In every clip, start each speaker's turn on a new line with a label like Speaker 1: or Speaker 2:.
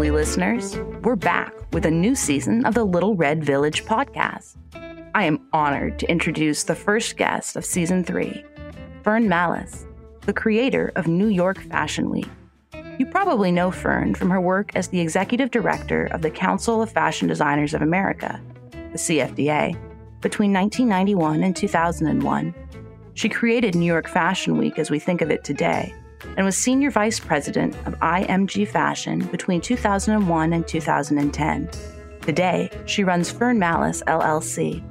Speaker 1: lovely listeners. We're back with a new season of the Little Red Village podcast. I am honored to introduce the first guest of season three, Fern Mallis, the creator of New York Fashion Week. You probably know Fern from her work as the executive director of the Council of Fashion Designers of America, the CFDA, between 1991 and 2001. She created New York Fashion Week as we think of it today and was senior vice president of IMG Fashion between 2001 and 2010. Today, she runs Fern Mallis LLC,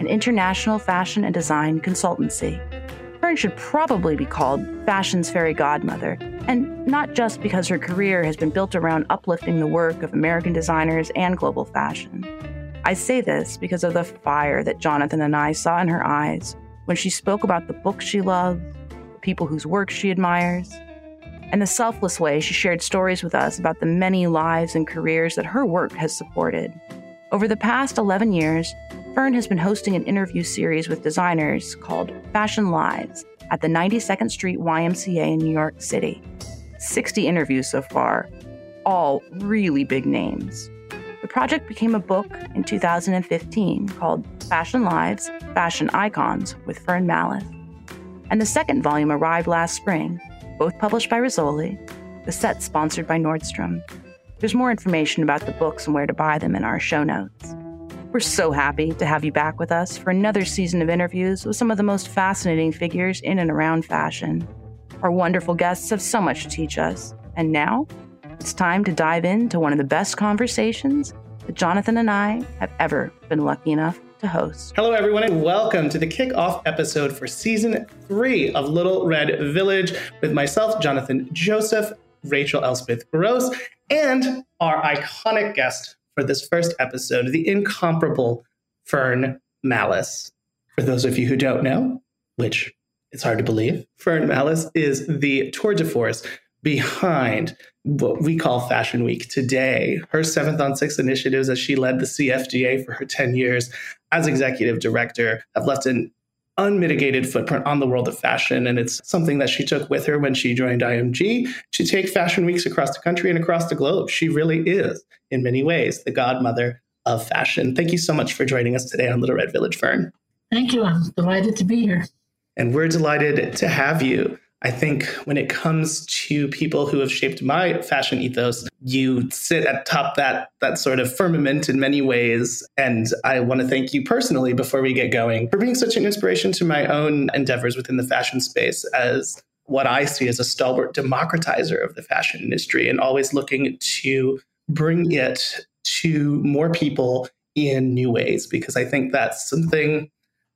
Speaker 1: an international fashion and design consultancy. Fern should probably be called fashion's fairy godmother, and not just because her career has been built around uplifting the work of American designers and global fashion. I say this because of the fire that Jonathan and I saw in her eyes when she spoke about the books she loves, the people whose work she admires, and the selfless way she shared stories with us about the many lives and careers that her work has supported. Over the past 11 years, Fern has been hosting an interview series with designers called Fashion Lives at the 92nd Street YMCA in New York City. 60 interviews so far, all really big names. The project became a book in 2015 called Fashion Lives Fashion Icons with Fern Mallis. And the second volume arrived last spring, both published by Rizzoli, the set sponsored by Nordstrom. There's more information about the books and where to buy them in our show notes. We're so happy to have you back with us for another season of interviews with some of the most fascinating figures in and around fashion. Our wonderful guests have so much to teach us, and now it's time to dive into one of the best conversations that Jonathan and I have ever been lucky enough to host.
Speaker 2: Hello, everyone, and welcome to the kickoff episode for season three of Little Red Village with myself, Jonathan Joseph, Rachel Elspeth Gross, and our iconic guest for this first episode, the incomparable Fern Mallis. For those of you who don't know, which it's hard to believe, Fern Mallis is the tour de force behind what we call Fashion Week today. Her seventh on sixth initiatives as she led the CFDA for her 10 years as executive director have left an unmitigated footprint on the world of fashion. And it's something that she took with her when she joined IMG. She take fashion weeks across the country and across the globe. She really is, in many ways, the godmother of fashion. Thank you so much for joining us today on Little Red Village Fern.
Speaker 3: Thank you. I'm delighted to be here.
Speaker 2: And we're delighted to have you. I think when it comes to people who have shaped my fashion ethos, you sit atop that that sort of firmament in many ways. And I want to thank you personally before we get going for being such an inspiration to my own endeavors within the fashion space as what I see as a stalwart democratizer of the fashion industry and always looking to bring it to more people in new ways because I think that's something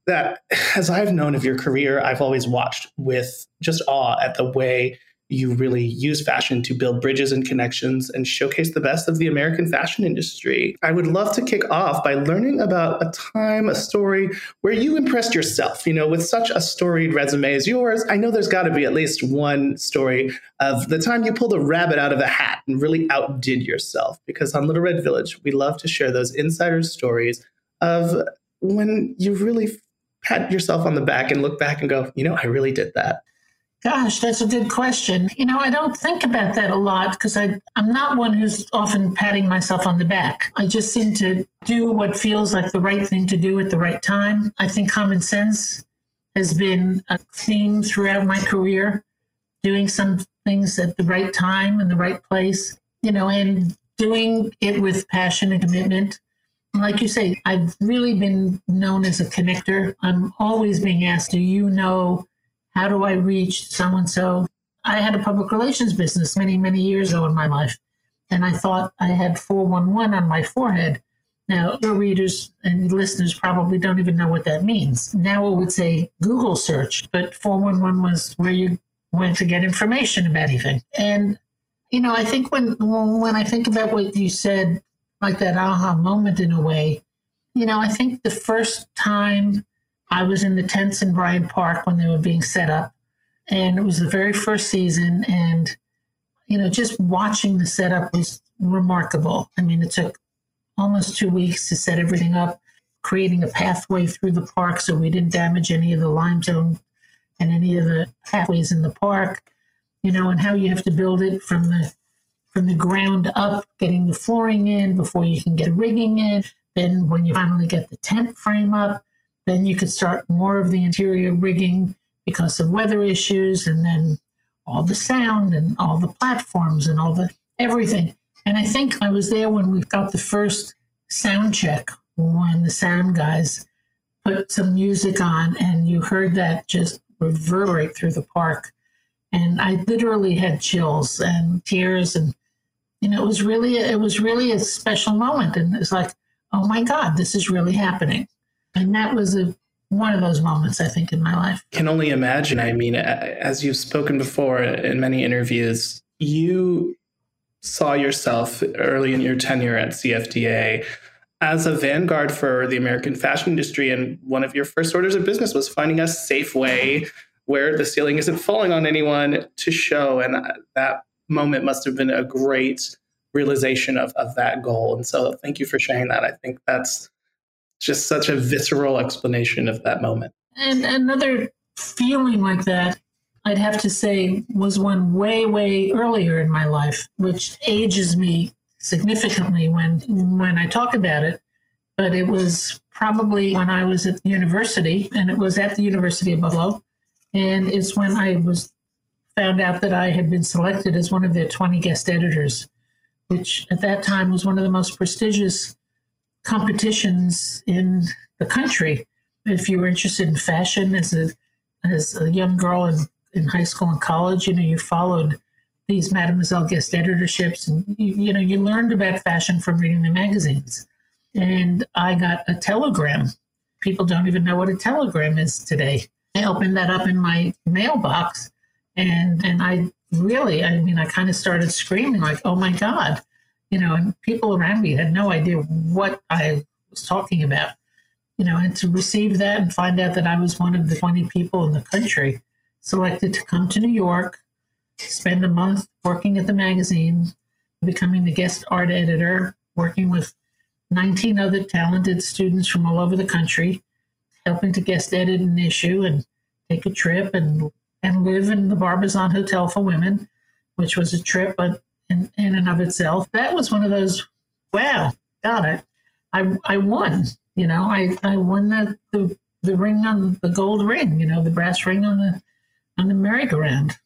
Speaker 2: that as I've known of your career, I've always watched with just awe at the way you really use fashion to build bridges and connections and showcase the best of the American fashion industry. I would love to kick off by learning about a time, a story where you impressed yourself. You know, with such a storied resume as yours, I know there's got to be at least one story of the time you pulled a rabbit out of a hat and really outdid yourself. Because on Little Red Village, we love to share those insider stories of when you really pat yourself on the back and look back and go, you know, I really did that?
Speaker 3: Gosh, that's a good question. You know, I don't think about that a lot because I'm not one who's often patting myself on the back. I just seem to do what feels like the right thing to do at the right time. I think common sense has been a theme throughout my career, doing some things at the right time in the right place, you know, and doing it with passion and commitment like you say, I've really been known as a connector. I'm always being asked, do you know how do I reach so and so? I had a public relations business many, many years ago in my life, and I thought I had 411 on my forehead. Now, your readers and listeners probably don't even know what that means. Now it would say Google search, but 411 was where you went to get information about anything. And, you know, I think when, when I think about what you said like that aha moment in a way. You know, I think the first time I was in the tents in Bryant Park when they were being set up, and it was the very first season, and you know, just watching the setup was remarkable. I mean, it took almost two weeks to set everything up, creating a pathway through the park so we didn't damage any of the limestone and any of the pathways in the park, you know, and how you have to build it from the from the ground up, getting the flooring in before you can get rigging in. Then, when you finally get the tent frame up, then you could start more of the interior rigging because of weather issues, and then all the sound and all the platforms and all the everything. And I think I was there when we got the first sound check when the sound guys put some music on, and you heard that just reverberate through the park. And I literally had chills and tears, and know, it was really it was really a special moment. And it's like, oh my God, this is really happening. And that was a one of those moments I think in my life.
Speaker 2: Can only imagine. I mean, as you've spoken before in many interviews, you saw yourself early in your tenure at CFDA as a vanguard for the American fashion industry. And one of your first orders of business was finding a safe way where the ceiling isn't falling on anyone to show. And that moment must have been a great realization of, of that goal. And so thank you for sharing that. I think that's just such a visceral explanation of that moment.
Speaker 3: And another feeling like that, I'd have to say, was one way, way earlier in my life, which ages me significantly when when I talk about it. But it was probably when I was at the university, and it was at the University of Buffalo, and it's when I was found out that I had been selected as one of their 20 guest editors, which at that time was one of the most prestigious competitions in the country. If you were interested in fashion as a as a young girl in, in high school and college, you know, you followed these Mademoiselle guest editorships and you, you know, you learned about fashion from reading the magazines. And I got a telegram. People don't even know what a telegram is today. I opened that up in my mailbox and and I really, I mean, I kind of started screaming like, "Oh my God!" you know, and people around me had no idea what I was talking about, you know, and to receive that and find out that I was one of the 20 people in the country selected to come to New York, spend a month working at the magazine, becoming the guest art editor, working with 19 other talented students from all over the country, helping to guest edit an issue and take a trip and and live in the Barbizon Hotel for Women, which was a trip, but in, in and of itself. That was one of those, wow, got it. I, I won, you know, I, I won the, the, the ring on the gold ring, you know, the brass ring on the, on the merry-go-round.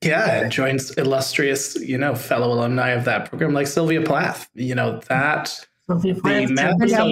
Speaker 2: Yeah, it joins illustrious, you know, fellow alumni of that program like Sylvia Plath. You know, that
Speaker 3: Sylvia Plath, the Mademoiselle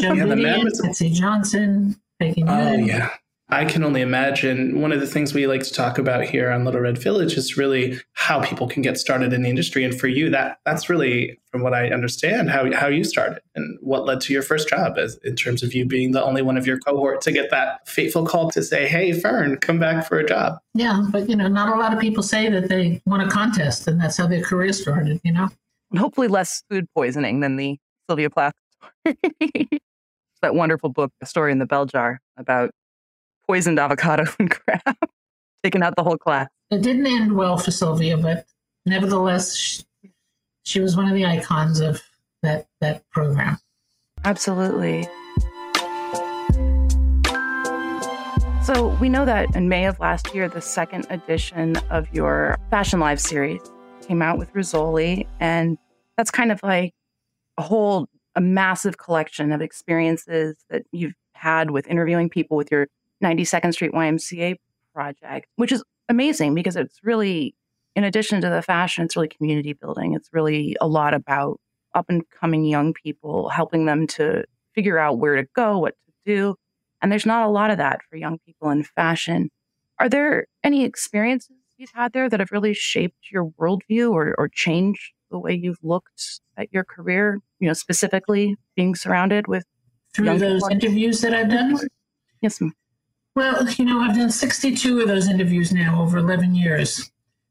Speaker 3: Joe yeah, Betsey Johnson, Peggy
Speaker 2: Oh, yeah. I can only imagine one of the things we like to talk about here on Little Red Village is really how people can get started in the industry. And for you, that that's really, from what I understand, how how you started and what led to your first job, as in terms of you being the only one of your cohort to get that fateful call to say, "Hey, Fern, come back for a job."
Speaker 3: Yeah, but you know, not a lot of people say that they won a contest, and that's how their career started. You know,
Speaker 1: and hopefully less food poisoning than the Sylvia Plath. that wonderful book, "A Story in the Bell Jar," about poisoned avocado and crab, taking out the whole class.
Speaker 3: It didn't end well for Sylvia, but nevertheless, she, she was one of the icons of that that program.
Speaker 1: Absolutely. So we know that in May of last year, the second edition of your Fashion Live series came out with Rizzoli, and that's kind of like a whole a massive collection of experiences that you've had with interviewing people with your 92nd Street YMCA project, which is amazing because it's really, in addition to the fashion, it's really community building. It's really a lot about up and coming young people, helping them to figure out where to go, what to do. And there's not a lot of that for young people in fashion. Are there any experiences you've had there that have really shaped your worldview or, or changed the way you've looked at your career, you know, specifically being surrounded with
Speaker 3: through those interviews that I've done?
Speaker 1: Yes, ma'am.
Speaker 3: Well, you know, I've done 62 of those interviews now over 11 years.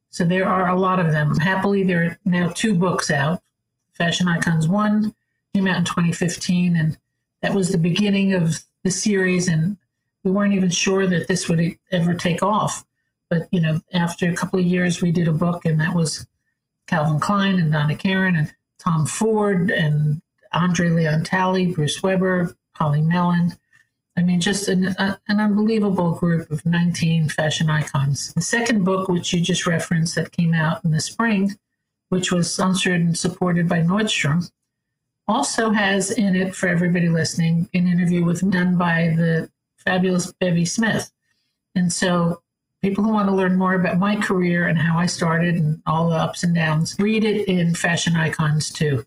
Speaker 3: So there are a lot of them. Happily, there are now two books out. Fashion Icons 1 came out in 2015, and that was the beginning of the series. And we weren't even sure that this would ever take off. But, you know, after a couple of years, we did a book, and that was Calvin Klein and Donna Karan and Tom Ford and Andre Leon Talley, Bruce Weber, Polly Mellen. I mean, just an, a, an unbelievable group of 19 fashion icons. The second book, which you just referenced, that came out in the spring, which was sponsored and supported by Nordstrom, also has in it, for everybody listening, an interview with done by the fabulous Bevy Smith. And so people who want to learn more about my career and how I started and all the ups and downs, read it in Fashion Icons too.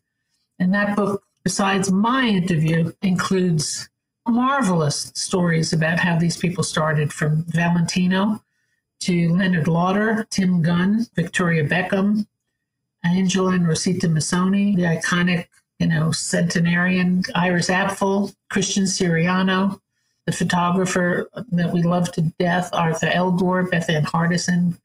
Speaker 3: And that book, besides my interview, includes marvelous stories about how these people started from Valentino to Leonard Lauder, Tim Gunn, Victoria Beckham, Angela and Rosita Missoni, the iconic, you know, centenarian Iris Apfel, Christian Siriano, the photographer that we love to death, Arthur Elgort, Bethann Hardison,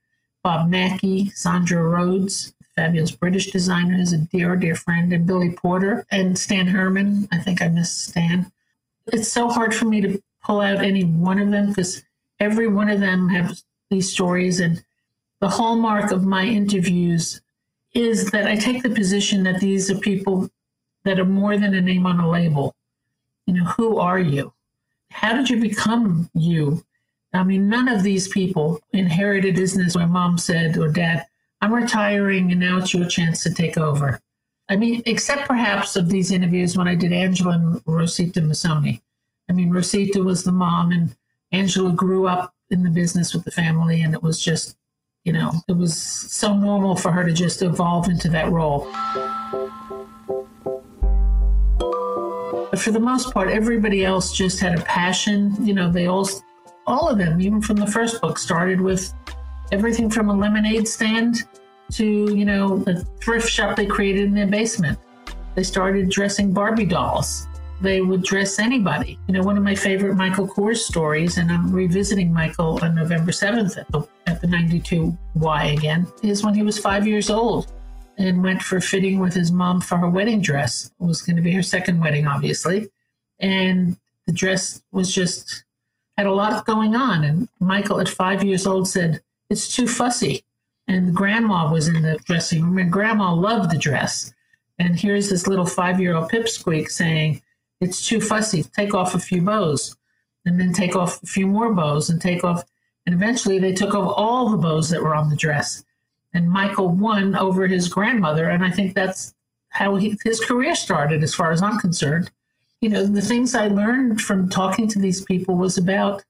Speaker 3: Bob Mackie, Zandra Rhodes, fabulous British designer, is a dear, dear friend, and Billy Porter and Stan Herman. I think I missed Stan. It's so hard for me to pull out any one of them because every one of them have these stories. And the hallmark of my interviews is that I take the position that these are people that are more than a name on a label. You know, who are you? How did you become you? I mean, none of these people inherited business where mom said or dad, I'm retiring and now it's your chance to take over. I mean, except perhaps of these interviews when I did Angela and Rosita Missoni. I mean, Rosita was the mom and Angela grew up in the business with the family and it was just, you know, it was so normal for her to just evolve into that role. But for the most part, everybody else just had a passion. You know, they all, all of them, even from the first book, started with everything from a lemonade stand to, you know, the thrift shop they created in their basement. They started dressing Barbie dolls. They would dress anybody. You know, one of my favorite Michael Kors stories, and I'm revisiting Michael on November 7th at the, at the 92Y again, is when he was five years old and went for fitting with his mom for her wedding dress. It was going to be her second wedding, obviously. And the dress was just had a lot going on. And Michael, at five years old, said, It's too fussy. And grandma was in the dressing room, and grandma loved the dress. And here's this little five year old pipsqueak saying, It's too fussy. Take off a few bows, and then take off a few more bows, and take off. And eventually they took off all the bows that were on the dress and Michael won over his grandmother. And I think that's how he, his career started, as far as I'm concerned. You know, the things I learned from talking to these people was about,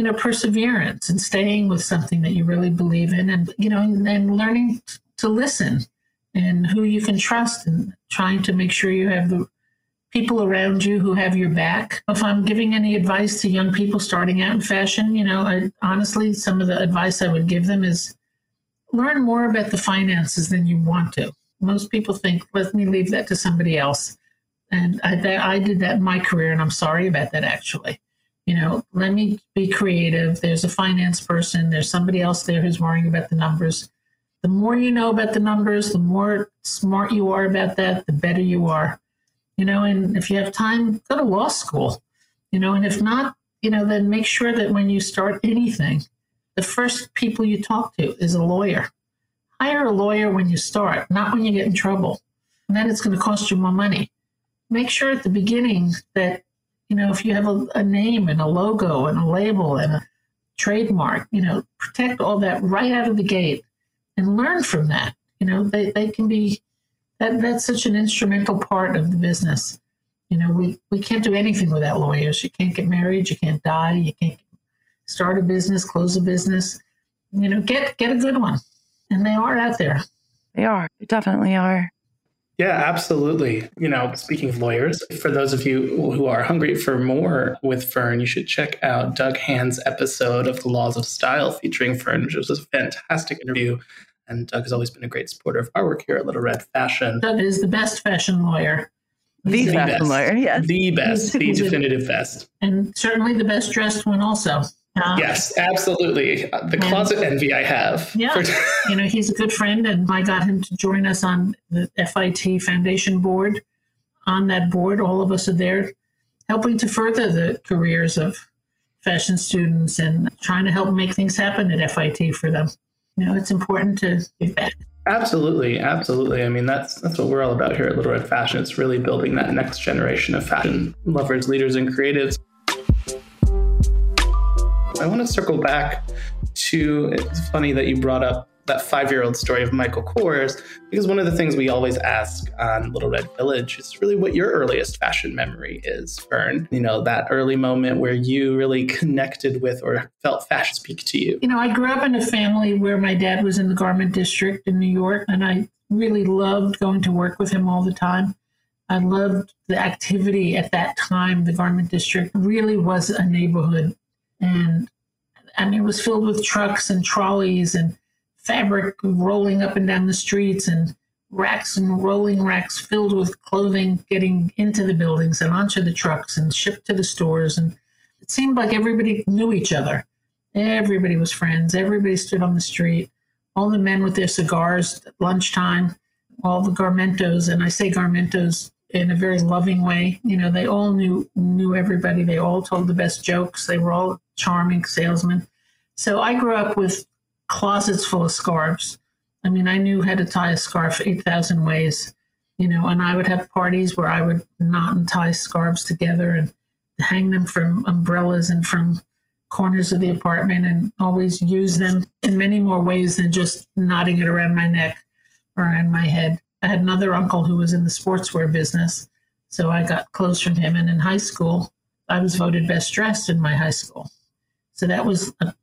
Speaker 3: you know, perseverance and staying with something that you really believe in and, you know, and, and learning to listen and who you can trust and trying to make sure you have the people around you who have your back. If I'm giving any advice to young people starting out in fashion, you know, I, honestly, some of the advice I would give them is learn more about the finances than you want to. Most people think, let me leave that to somebody else. And I, I did that in my career, and I'm sorry about that actually. You know, let me be creative. There's a finance person, there's somebody else there who's worrying about the numbers. The more you know about the numbers, the more smart you are about that, the better you are. You know, and if you have time, go to law school. You know, and if not, you know, then make sure that when you start anything, the first people you talk to is a lawyer. Hire a lawyer when you start, not when you get in trouble. And then it's going to cost you more money. Make sure at the beginning that, you know, if you have a, a name and a logo and a label and a trademark, you know, protect all that right out of the gate and learn from that. You know, they, they can be, that, that's such an instrumental part of the business. You know, we, we can't do anything without lawyers. You can't get married, you can't die, you can't start a business, close a business. You know, get get a good one. And they are out there.
Speaker 1: They are. They definitely are.
Speaker 2: Yeah, absolutely. You know, speaking of lawyers, for those of you who are hungry for more with Fern, you should check out Doug Hand's episode of The Laws of Style featuring Fern, which was a fantastic interview. And Doug has always been a great supporter of our work here at Little Red Fashion.
Speaker 3: Doug is the best fashion lawyer.
Speaker 1: The, the fashion best. lawyer, yes.
Speaker 2: The best, the definitive best.
Speaker 3: And certainly the best dressed one also.
Speaker 2: Yes, absolutely. Uh, the closet envy I have.
Speaker 3: Yeah. For... you know, he's a good friend, and I got him to join us on the FIT Foundation board. On that board, all of us are there helping to further the careers of fashion students and trying to help make things happen at FIT for them. You know, it's important to give back.
Speaker 2: Absolutely, absolutely. I mean, that's that's what we're all about here at Little Red Fashion. It's really building that next generation of fashion lovers, leaders, and creatives. I want to circle back to it's funny that you brought up that five year old story of Michael Kors, because one of the things we always ask on Little Red Village is really what your earliest fashion memory is, Fern. You know, that early moment where you really connected with or felt fashion speak to you.
Speaker 3: You know, I grew up in a family where my dad was in the garment district in New York, and I really loved going to work with him all the time. I loved the activity at that time. The garment district really was a neighborhood. And I mean, it was filled with trucks and trolleys and fabric rolling up and down the streets and racks and rolling racks filled with clothing getting into the buildings and onto the trucks and shipped to the stores. And it seemed like everybody knew each other. Everybody was friends. Everybody stood on the street. All the men with their cigars at lunchtime, all the garmentos, and I say garmentos in a very loving way. You know, they all knew knew everybody. They all told the best jokes. They were all charming salesman. So I grew up with closets full of scarves. I mean, I knew how to tie a scarf 8,000 ways, you know, and I would have parties where I would knot and tie scarves together and hang them from umbrellas and from corners of the apartment and always use them in many more ways than just knotting it around my neck or around my head. I had another uncle who was in the sportswear business, so I got clothes from him. And in high school, I was voted best dressed in my high school. So that was a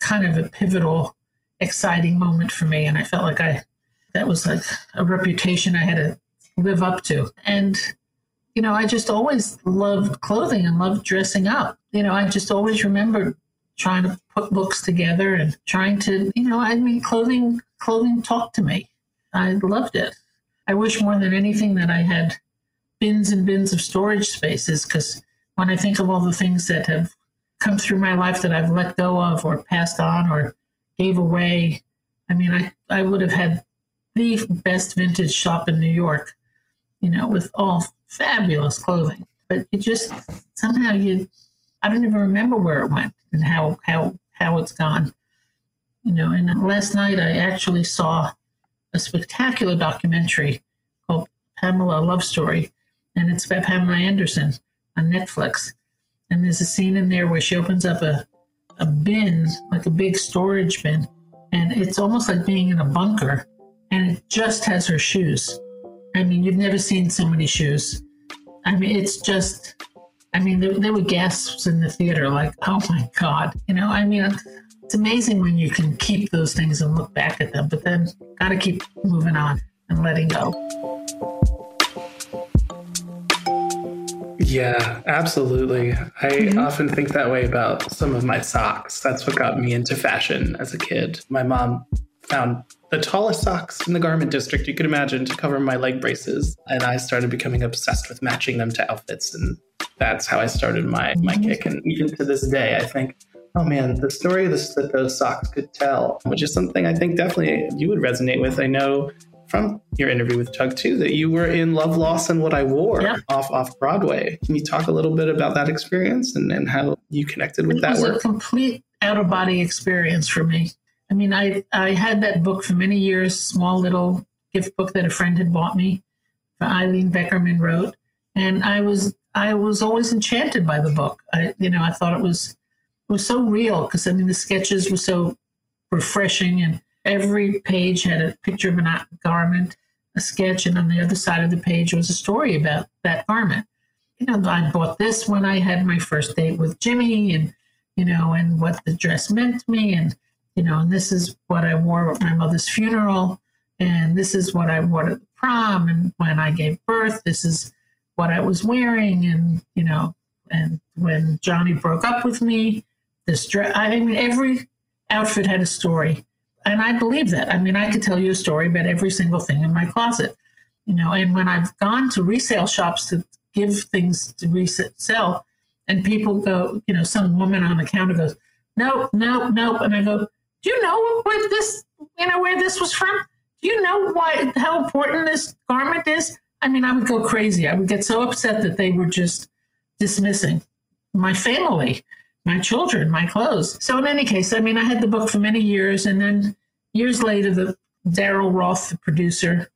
Speaker 3: kind of a pivotal exciting moment for me. And I felt like I, that was like a reputation I had to live up to. And, you know, I just always loved clothing and loved dressing up. You know, I just always remember trying to put books together and trying to, you know, I mean, clothing, clothing talked to me. I loved it. I wish more than anything that I had bins and bins of storage spaces because when I think of all the things that have come through my life that I've let go of or passed on or gave away. I mean, I, I would have had the best vintage shop in New York, you know, with all fabulous clothing. But it just somehow you, I don't even remember where it went and how how how it's gone. You know, and last night I actually saw a spectacular documentary called Pamela Love Story, and it's by Pamela Anderson on Netflix. And there's a scene in there where she opens up a a bin, like a big storage bin, and it's almost like being in a bunker, and it just has her shoes. I mean, you've never seen so many shoes. I mean, it's just, I mean, there, there were gasps in the theater, like, oh my God. You know, I mean, it's amazing when you can keep those things and look back at them, but then got to keep moving on and letting go.
Speaker 2: Yeah, absolutely. I mm-hmm. often think that way about some of my socks. That's what got me into fashion as a kid. My mom found the tallest socks in the garment district you could imagine to cover my leg braces. And I started becoming obsessed with matching them to outfits. And that's how I started my, my mm-hmm. kick. And even to this day, I think, oh man, the story that those socks could tell, which is something I think definitely you would resonate with. I know from your interview with Doug too that you were in Love, Loss, and What I Wore yeah. off off Broadway. Can you talk a little bit about that experience and, and how you connected with
Speaker 3: it
Speaker 2: that It
Speaker 3: was
Speaker 2: work?
Speaker 3: a complete out of body experience for me. I mean, I I had that book for many years, small little gift book that a friend had bought me, that Ilene Beckerman wrote, and I was I was always enchanted by the book. I you know I thought it was it was so real because I mean the sketches were so refreshing and every page had a picture of a garment, a sketch, and on the other side of the page was a story about that garment. You know, I bought this when I had my first date with Jimmy, and you know, and what the dress meant to me, and you know, and this is what I wore at my mother's funeral, and this is what I wore at the prom, and when I gave birth, this is what I was wearing, and you know, and when Johnny broke up with me, this dress. I mean, every outfit had a story and I believe that. I mean, I could tell you a story about every single thing in my closet, you know. And when I've gone to resale shops to give things to resell, and people go, you know, some woman on the counter goes, "Nope, nope, nope," and I go, "Do you know where this, you know, where this was from? Do you know why how important this garment is?" I mean, I would go crazy. I would get so upset that they were just dismissing my family my children, my clothes. So in any case, I mean, I had the book for many years, and then years later, the Daryl Roth, the producer,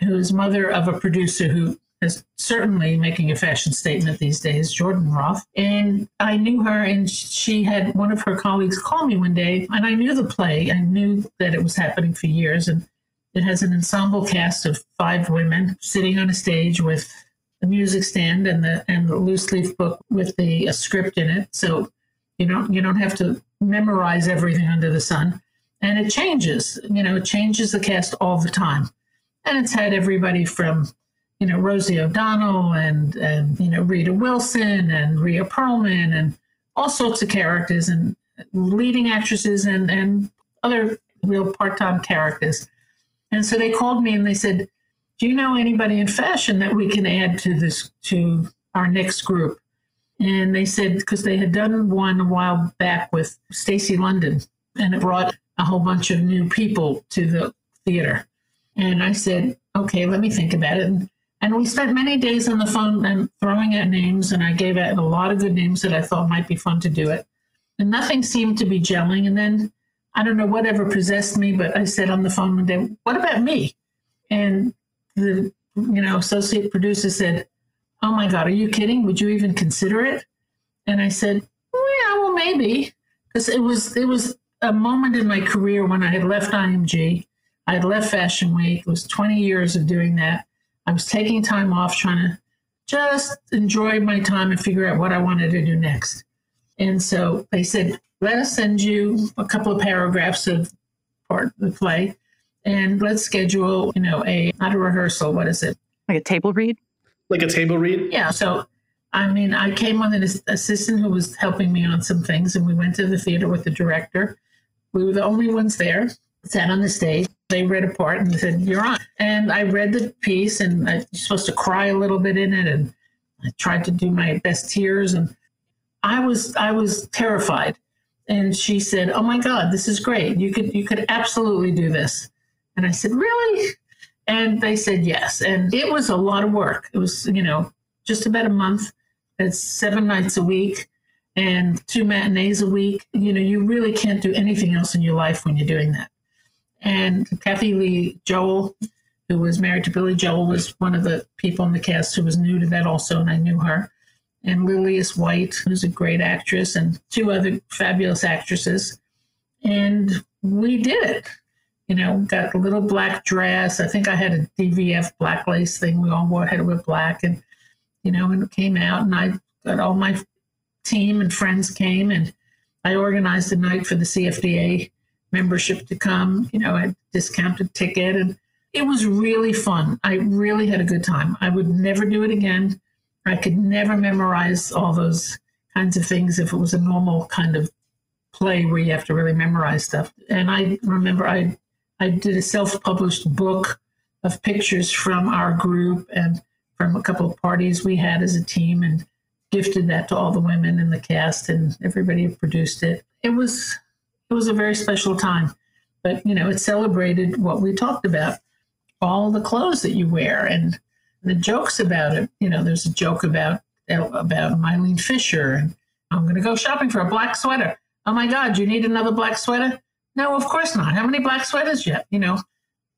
Speaker 3: who is mother of a producer who is certainly making a fashion statement these days, Jordan Roth. And I knew her, and she had one of her colleagues call me one day, and I knew the play. I knew that it was happening for years, and it has an ensemble cast of five women sitting on a stage with the music stand and the and the loose leaf book with the script in it. So you don't you don't have to memorize everything under the sun. And it changes, you know, it changes the cast all the time. And it's had everybody from, you know, Rosie O'Donnell and and you know Rita Wilson and Rhea Perlman and all sorts of characters and leading actresses and and other real part-time characters. And so they called me and they said, "Do you know anybody in fashion that we can add to this to our next group?" And they said because they had done one a while back with Stacy London, and it brought a whole bunch of new people to the theater. And I said, okay, let me think about it. And, and we spent many days on the phone and throwing out names, and I gave out a lot of good names that I thought might be fun to do it. And nothing seemed to be gelling. And then I don't know whatever possessed me, but I said on the phone one day, what about me? And the you know associate producer said, oh my God, are you kidding? Would you even consider it? And I said, yeah, well, maybe. Because it was, it was a moment in my career when I had left IMG. I had left Fashion Week. It was 20 years of doing that. I was taking time off trying to just enjoy my time and figure out what I wanted to do next. And so they said, let us send you a couple of paragraphs of part of the play and let's schedule, you know, a not a rehearsal, what is it?
Speaker 1: Like a table read?
Speaker 2: Like a table read?
Speaker 3: Yeah. So, I mean, I came with an assistant who was helping me on some things, and we went to the theater with the director. We were the only ones there, sat on the stage. They read a part and said, You're on. And I read the piece, and I was supposed to cry a little bit in it, and I tried to do my best tears. And I was, I was terrified. And she said, "Oh my God, this is great! You could, you could absolutely do this." And I said, "Really?" And they said yes. And it was a lot of work. It was, you know, just about a month. It's seven nights a week and two matinees a week. You know, you really can't do anything else in your life when you're doing that. And Katie Lee Joel, who was married to Billy Joel, was one of the people in the cast who was new to that also, and I knew her. And Lillias White, who's a great actress, and two other fabulous actresses. And we did it you know, got a little black dress. I think I had a DVF black lace thing. We all wore had wear black, and you know, and it came out, and I got all my team and friends came, and I organized a night for the CFDA membership to come. You know, a discounted ticket, and it was really fun. I really had a good time. I would never do it again. I could never memorize all those kinds of things if it was a normal kind of play where you have to really memorize stuff. And I remember I I did a self published book of pictures from our group and from a couple of parties we had as a team and gifted that to all the women in the cast and everybody who produced it. It was it was a very special time. But you know, it celebrated what we talked about, all the clothes that you wear and the jokes about it. You know, there's a joke about about Mylene Fisher and I'm going to go shopping for a black sweater. Oh my God, you need another black sweater? No, of course not. How many black sweaters yet? You know,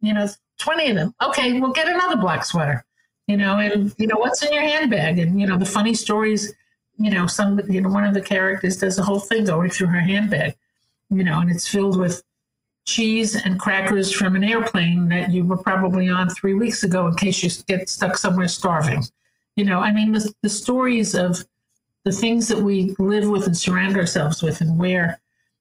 Speaker 3: you know, 20 of them. Okay, we'll get another black sweater. You know, and you know, what's in your handbag? And you know, the funny stories, you know, some you know, one of the characters does a whole thing going through her handbag, you know, and it's filled with cheese and crackers from an airplane that you were probably on three weeks ago in case you get stuck somewhere starving. You know, I mean, the, the stories of the things that we live with and surround ourselves with and wear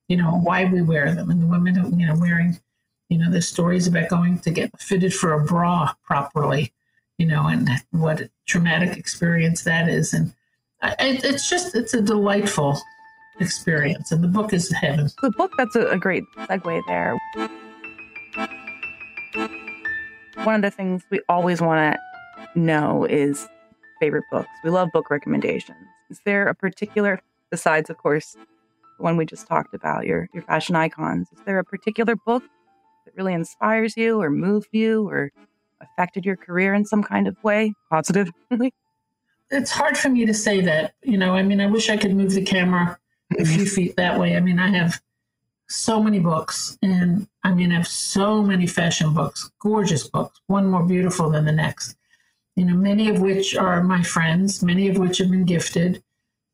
Speaker 3: you know, why we wear them. And the women you know, wearing, you know, the stories about going to get fitted for a bra properly, you know, and what a traumatic experience that is. And it's just, it's a delightful experience. And the book is heaven.
Speaker 1: The book, that's a great segue there. One of the things we always want to know is favorite books. We love book recommendations. Is there a particular, besides, of course, one we just talked about, your your fashion icons. Is there a particular book that really inspires you or moved you or affected your career in some kind of way, positive?
Speaker 3: it's hard for me to say that. You know, I mean, I wish I could move the camera a few mm-hmm. feet that way. I mean, I have so many books, and I mean, I have so many fashion books, gorgeous books, one more beautiful than the next. you know, many of which are my friends, many of which have been gifted,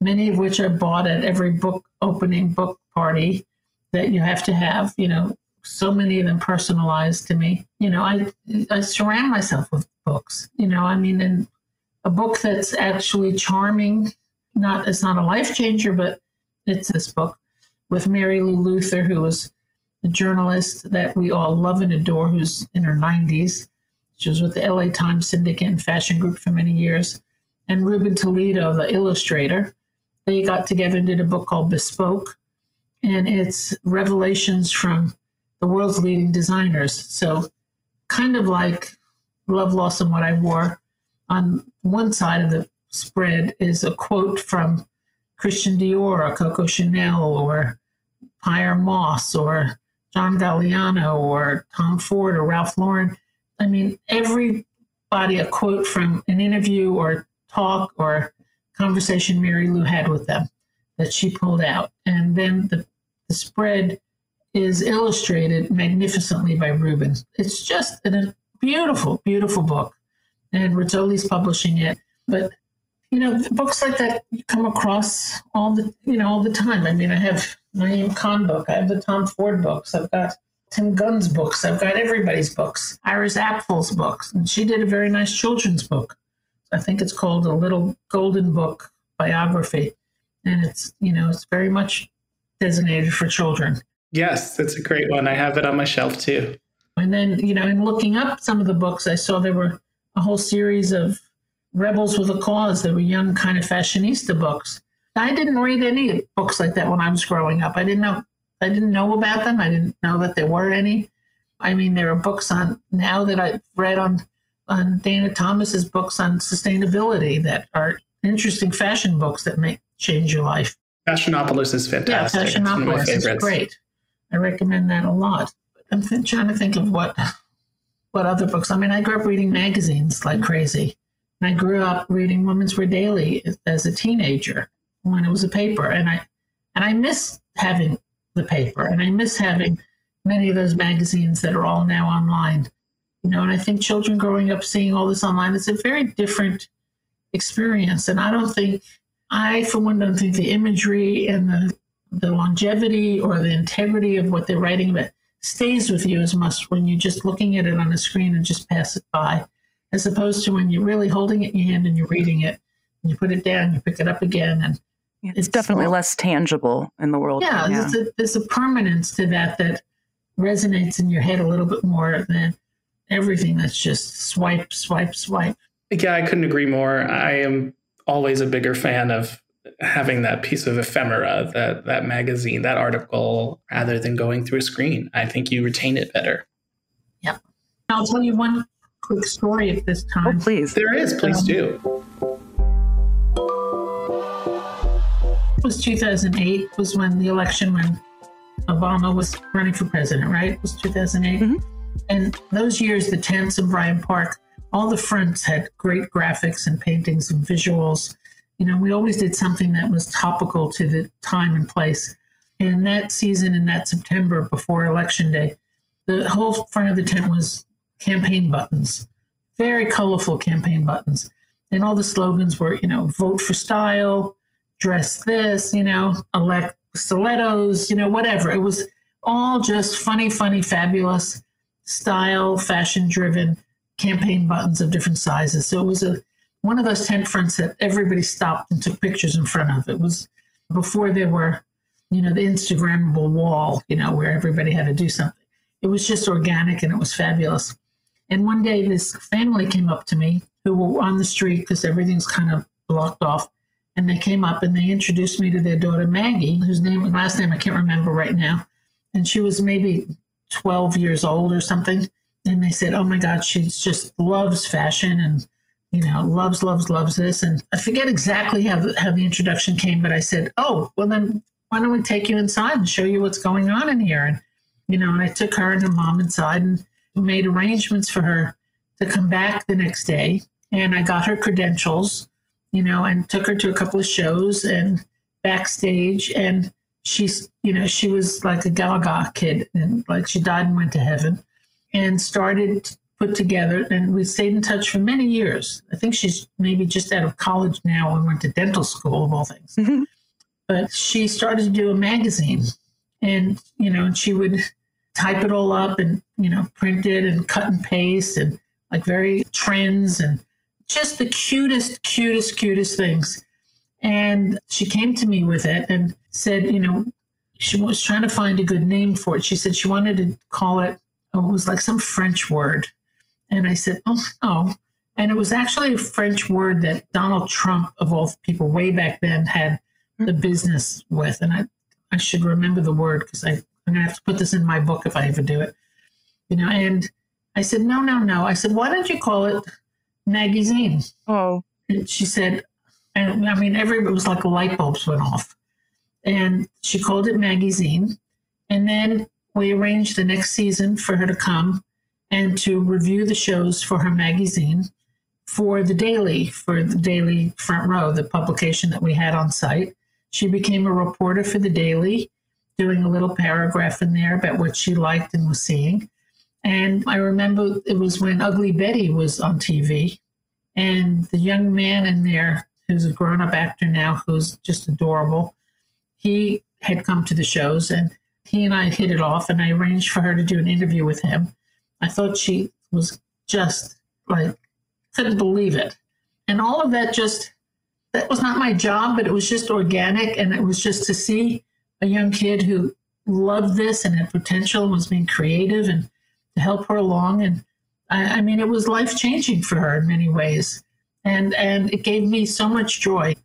Speaker 3: many of which are bought at every book opening book party that you have to have, you know, so many of them personalized to me. You know, I I surround myself with books. You know, I mean, and a book that's actually charming. Not it's not a life changer, but it's this book with Mary Lou Luther, who was a journalist that we all love and adore, who's in her 90s. She was with the LA Times Syndicate and Fashion Group for many years. And Ruben Toledo, the illustrator, they got together and did a book called Bespoke. And it's revelations from the world's leading designers. So, kind of like Love, Loss, and What I Wore. On one side of the spread is a quote from Christian Dior or Coco Chanel or Pyer Moss or John Galliano or Tom Ford or Ralph Lauren. I mean, everybody a quote from an interview or talk or conversation Mary Lou had with them that she pulled out. And then the, the spread is illustrated magnificently by Rubens. It's just a beautiful, beautiful book. And Rizzoli's publishing it. But you know, books like that you come across all the you know all the time. I mean, I have Naeem Khan book, I have the Tom Ford books, I've got Tim Gunn's books, I've got everybody's books, Iris Apfel's books, and she did a very nice children's book. I think it's called a Little Golden Book biography, and it's you know it's very much designated for children.
Speaker 2: Yes, that's a great one. I have it on my shelf too.
Speaker 3: And then, you know, in looking up some of the books, I saw there were a whole series of Rebels with a Cause. There were young kind of fashionista books. I didn't read any books like that when I was growing up. I didn't know I didn't know about them. I didn't know that there were any. I mean, there are books on now that I've read on on Dana Thomas's books on sustainability that are interesting fashion books that may change your life.
Speaker 2: Fashionopolis is fantastic.
Speaker 3: Yeah, Fashionopolis is great. I recommend that a lot. I'm th- trying to think of what what other books. I mean, I grew up reading magazines like crazy. And I grew up reading Women's Wear Daily as a teenager when it was a paper, and I and I miss having the paper, and I miss having many of those magazines that are all now online. You know, and I think children growing up seeing all this online, it's a very different experience. And I don't think I, for one, don't think the imagery and the the longevity or the integrity of what they're writing about stays with you as much when you're just looking at it on a screen and just pass it by, as opposed to when you're really holding it in your hand and you're reading it, and you put it down, you pick it up again, and
Speaker 1: it's, it's definitely less tangible in the world.
Speaker 3: Yeah, yeah. There's, a, there's a permanence to that that resonates in your head a little bit more than everything that's just swipe, swipe, swipe.
Speaker 2: Yeah, I couldn't agree more. I am always a bigger fan of having that piece of ephemera, that that magazine, that article, rather than going through a screen. I think you retain it better.
Speaker 3: Yeah. I'll tell you one quick story at this time.
Speaker 1: Oh, please.
Speaker 2: There is. Please um, do.
Speaker 3: It was 2008 was when the election when Obama was running for president, right? It was 2008. Mm-hmm. And those years, the tents in Bryant Park, all the fronts had great graphics and paintings and visuals you know, we always did something that was topical to the time and place. And that season, in that September before Election Day, the whole front of the tent was campaign buttons, very colorful campaign buttons. And all the slogans were, you know, vote for style, dress this, you know, elect stilettos, you know, whatever. It was all just funny, funny, fabulous style, fashion driven campaign buttons of different sizes. So it was a one of those tent fronts that everybody stopped and took pictures in front of. It was before there were, you know, the Instagrammable wall, you know, where everybody had to do something. It was just organic and it was fabulous. And one day this family came up to me who were on the street because everything's kind of blocked off. And they came up and they introduced me to their daughter Maggie, whose name last name I can't remember right now. And she was maybe 12 years old or something. And they said, Oh my God, she just loves fashion and you know, loves, loves, loves this. And I forget exactly how the, how the introduction came, but I said, oh, well, then why don't we take you inside and show you what's going on in here? And, you know, and I took her and her mom inside and made arrangements for her to come back the next day. And I got her credentials, you know, and took her to a couple of shows and backstage. And she's, you know, she was like a Gaga kid and like she died and went to heaven and started put together, and we stayed in touch for many years. I think she's maybe just out of college now and went to dental school, of all things.
Speaker 1: Mm-hmm.
Speaker 3: But she started to do a magazine, and you know, she would type it all up and you know, print it and cut and paste and like very trends and just the cutest, cutest, cutest things. And she came to me with it and said, you know, she was trying to find a good name for it. She said she wanted to call it, oh, it was like some French word. And I said, oh, oh. And it was actually a French word that Donald Trump, of all people, way back then had the mm-hmm. business with. And I, I should remember the word because I'm going to have to put this in my book if I ever do it. You know, and I said, no, no, no. I said, why don't you call it magazine?
Speaker 1: Oh.
Speaker 3: And she said, and I mean, every, it was like light bulbs went off. And she called it magazine. And then we arranged the next season for her to come and to review the shows for her magazine for the daily, for the daily front row, the publication that we had on site. She became a reporter for the daily, doing a little paragraph in there about what she liked and was seeing. And I remember it was when Ugly Betty was on TV, and the young man in there, who's a grown up actor now, who's just adorable, he had come to the shows and he and I hit it off, and I arranged for her to do an interview with him. I thought she was just like, couldn't believe it. And all of that just, that was not my job, but it was just organic. And it was just to see a young kid who loved this and had potential was being creative and to help her along. And I, I mean, it was life changing for her in many ways. And, and it gave me so much joy,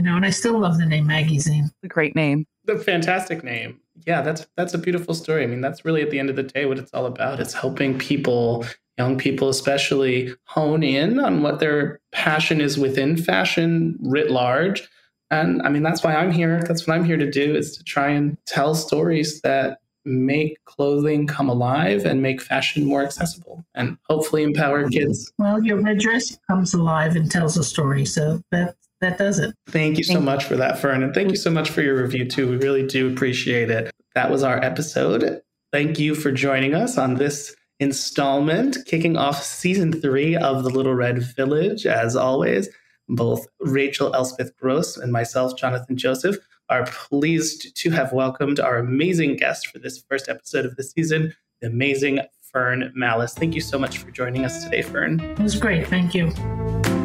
Speaker 3: you know, and I still love the name Magazine.
Speaker 1: The great name.
Speaker 2: The fantastic name. Yeah, that's that's a beautiful story. I mean, that's really at the end of the day what it's all about. It's helping people, young people especially, hone in on what their passion is within fashion writ large. And I mean, that's why I'm here. That's what I'm here to do is to try and tell stories that make clothing come alive and make fashion more accessible and hopefully empower kids.
Speaker 3: Well, your red dress comes alive and tells a story. So that that does it.
Speaker 2: Thank you so much for that, Fern. And thank you so much for your review, too. We really do appreciate it. That was our episode. Thank you for joining us on this installment, kicking off season three of The Little Red Village. As always, both Rachel Elspeth Gross and myself, Jonathan Joseph, are pleased to have welcomed our amazing guest for this first episode of the season, the amazing Fern Mallis. Thank you so much for joining us today, Fern.
Speaker 3: It was great. Thank you.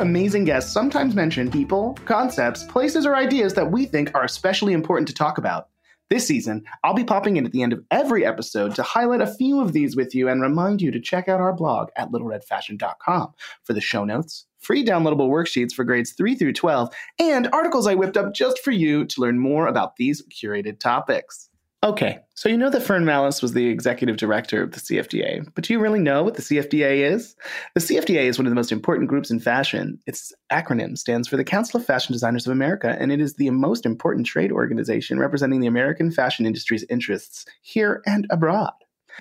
Speaker 4: Amazing guests sometimes mention people, concepts, places, or ideas that we think are especially important to talk about. This season, I'll be popping in at the end of every episode to highlight a few of these with you and remind you to check out our blog at littleredfashion.com for the show notes, free downloadable worksheets for grades 3 through 12, and articles I whipped up just for you to learn more about these curated topics. Okay, so you know that Fern Mallis was the executive director of the CFDA, but do you really know what the CFDA is? The CFDA is one of the most important groups in fashion. Its acronym stands for the Council of Fashion Designers of America, and it is the most important trade organization representing the American fashion industry's interests here and abroad.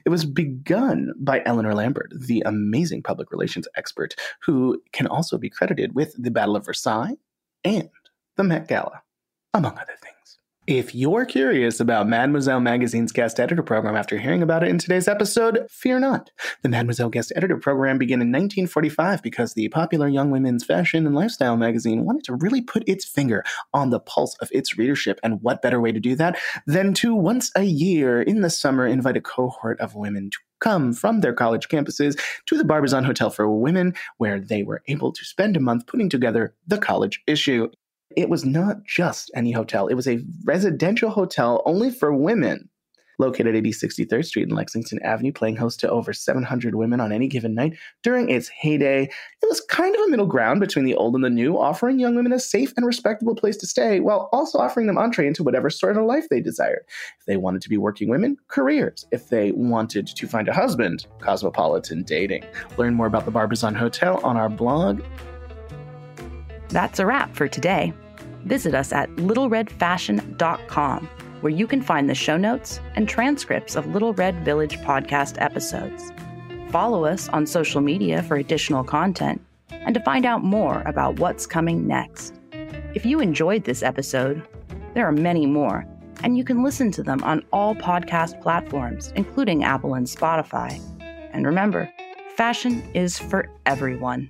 Speaker 4: It was begun by Eleanor Lambert, the amazing public relations expert, who can also be credited with the Battle of Versailles and the Met Gala, among other things. If you're curious about Mademoiselle Magazine's guest editor program after hearing about it in today's episode, fear not. The Mademoiselle guest editor program began in 1945 because the popular young women's fashion and lifestyle magazine wanted to really put its finger on the pulse of its readership. And what better way to do that than to once a year in the summer invite a cohort of women to come from their college campuses to the Barbizon Hotel for Women, where they were able to spend a month putting together the college issue. It was not just any hotel, it was a residential hotel only for women. Located at 8063rd Street and Lexington Avenue, playing host to over 700 women on any given night during its heyday, it was kind of a middle ground between the old and the new, offering young women a safe and respectable place to stay while also offering them entree into whatever sort of life they desired. If they wanted to be working women, careers. If they wanted to find a husband, cosmopolitan dating. Learn more about the Barbizon Hotel on our blog
Speaker 1: That's a wrap for today. Visit us at littleredfashion.com, where you can find the show notes and transcripts of Little Red Village podcast episodes. Follow us on social media for additional content and to find out more about what's coming next. If you enjoyed this episode, there are many more, and you can listen to them on all podcast platforms, including Apple and Spotify. And remember, fashion is for everyone.